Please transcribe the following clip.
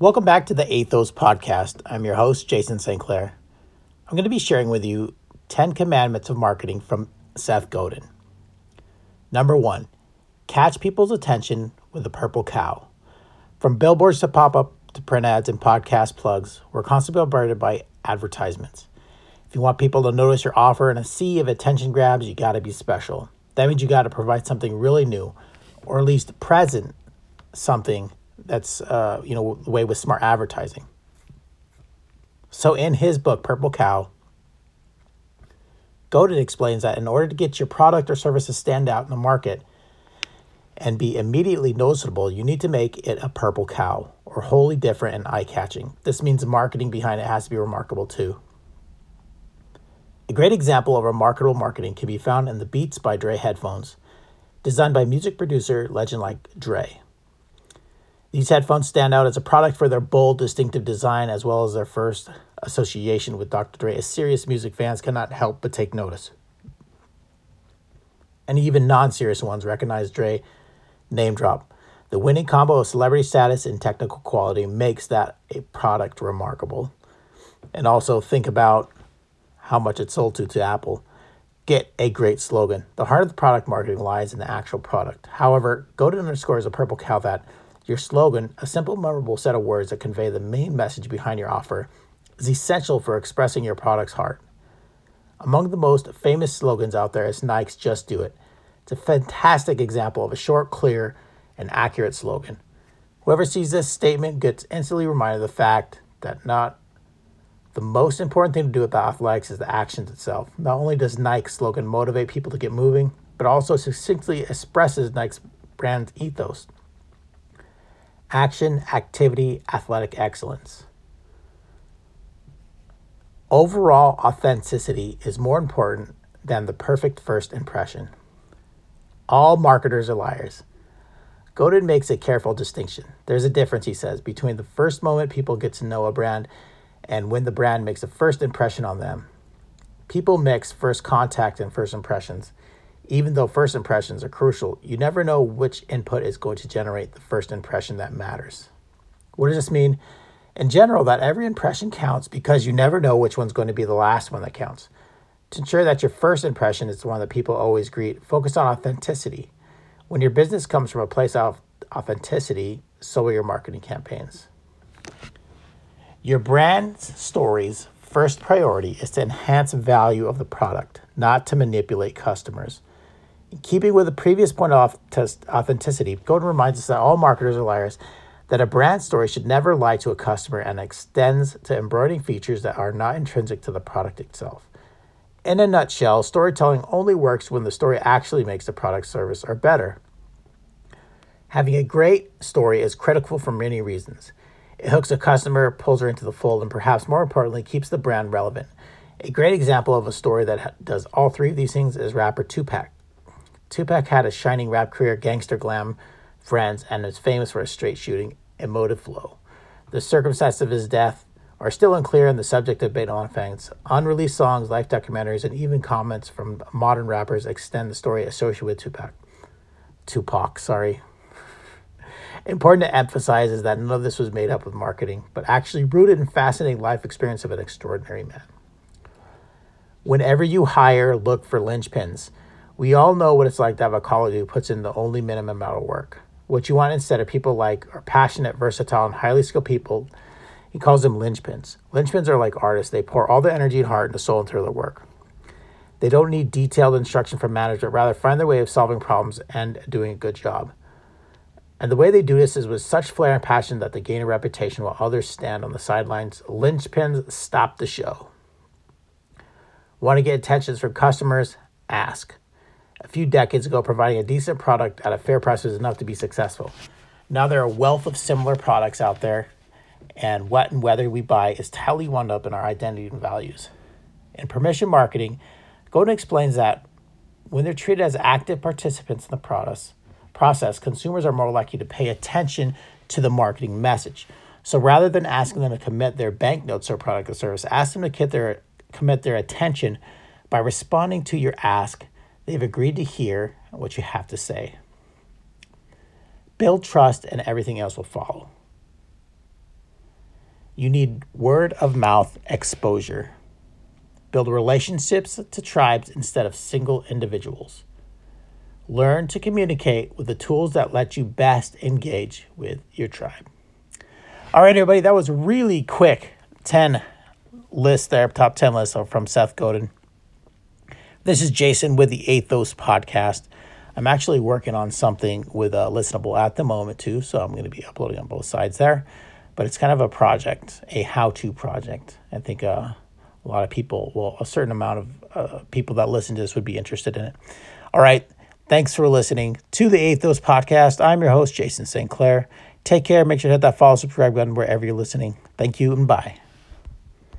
Welcome back to the Athos podcast. I'm your host, Jason St. Clair. I'm going to be sharing with you 10 commandments of marketing from Seth Godin. Number one, catch people's attention with a purple cow. From billboards to pop up to print ads and podcast plugs, we're constantly bombarded by advertisements. If you want people to notice your offer in a sea of attention grabs, you got to be special. That means you got to provide something really new, or at least present something that's uh, you know the way with smart advertising. So in his book Purple Cow, Godin explains that in order to get your product or service to stand out in the market and be immediately noticeable, you need to make it a purple cow or wholly different and eye-catching. This means the marketing behind it has to be remarkable too. A great example of remarkable marketing can be found in the Beats by Dre headphones, designed by music producer legend like Dre. These headphones stand out as a product for their bold, distinctive design, as well as their first association with Dr. Dre, as serious music fans cannot help but take notice. And even non serious ones recognize Dre name drop. The winning combo of celebrity status and technical quality makes that a product remarkable. And also think about how much it sold to to Apple. Get a great slogan. The heart of the product marketing lies in the actual product. However, Godin underscores a purple cow that your slogan, a simple, memorable set of words that convey the main message behind your offer, is essential for expressing your product's heart. Among the most famous slogans out there is Nike's Just Do It. It's a fantastic example of a short, clear, and accurate slogan. Whoever sees this statement gets instantly reminded of the fact that not the most important thing to do with athletics is the actions itself. Not only does Nike's slogan motivate people to get moving, but also succinctly expresses Nike's brand ethos action, activity, athletic excellence. Overall authenticity is more important than the perfect first impression. All marketers are liars. Godin makes a careful distinction. There's a difference, he says, between the first moment people get to know a brand and when the brand makes a first impression on them. People mix first contact and first impressions even though first impressions are crucial, you never know which input is going to generate the first impression that matters. What does this mean? In general, that every impression counts because you never know which one's going to be the last one that counts. To ensure that your first impression is the one that people always greet, focus on authenticity. When your business comes from a place of authenticity, so will your marketing campaigns. Your brand's story's first priority is to enhance value of the product, not to manipulate customers. In keeping with the previous point of authenticity, Godin reminds us that all marketers are liars, that a brand story should never lie to a customer and extends to embroidering features that are not intrinsic to the product itself. In a nutshell, storytelling only works when the story actually makes the product service or better. Having a great story is critical for many reasons. It hooks a customer, pulls her into the fold, and perhaps more importantly, keeps the brand relevant. A great example of a story that does all three of these things is rapper Tupac. Tupac had a shining rap career, gangster glam friends, and is famous for his straight shooting, emotive flow. The circumstances of his death are still unclear, and the subject of debate on fans. Unreleased songs, life documentaries, and even comments from modern rappers extend the story associated with Tupac. Tupac, sorry. Important to emphasize is that none of this was made up with marketing, but actually rooted in fascinating life experience of an extraordinary man. Whenever you hire, look for linchpins. We all know what it's like to have a colleague who puts in the only minimum amount of work. What you want instead are people like are passionate, versatile, and highly skilled people. He calls them linchpins. Linchpins are like artists. They pour all the energy and heart and soul into their work. They don't need detailed instruction from management, rather find their way of solving problems and doing a good job. And the way they do this is with such flair and passion that they gain a reputation while others stand on the sidelines. Linchpins stop the show. Want to get attentions from customers? Ask a few decades ago, providing a decent product at a fair price was enough to be successful. Now there are a wealth of similar products out there, and what and whether we buy is tightly wound up in our identity and values. In permission marketing, Godin explains that when they're treated as active participants in the process, process, consumers are more likely to pay attention to the marketing message. So rather than asking them to commit their banknotes or product or service, ask them to their, commit their attention by responding to your ask They've agreed to hear what you have to say. Build trust, and everything else will follow. You need word of mouth exposure. Build relationships to tribes instead of single individuals. Learn to communicate with the tools that let you best engage with your tribe. All right, everybody, that was really quick. 10 lists there, top 10 lists from Seth Godin. This is Jason with the Athos podcast. I'm actually working on something with a listenable at the moment too, so I'm going to be uploading on both sides there. But it's kind of a project, a how-to project. I think uh, a lot of people, well, a certain amount of uh, people that listen to this would be interested in it. All right, thanks for listening to the Athos podcast. I'm your host, Jason St. Clair. Take care. Make sure to hit that follow, subscribe button wherever you're listening. Thank you and bye.